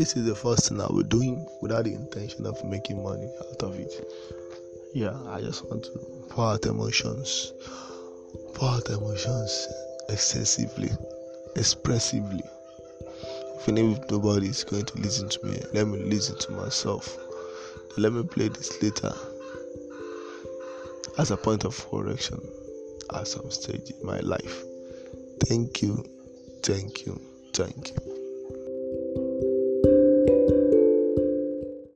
This is the first thing I was doing without the intention of making money out of it. Yeah, I just want to pour out emotions, pour out emotions excessively, expressively. Even if nobody is going to listen to me, let me listen to myself. Let me play this later as a point of correction at some stage in my life. Thank you, thank you, thank you.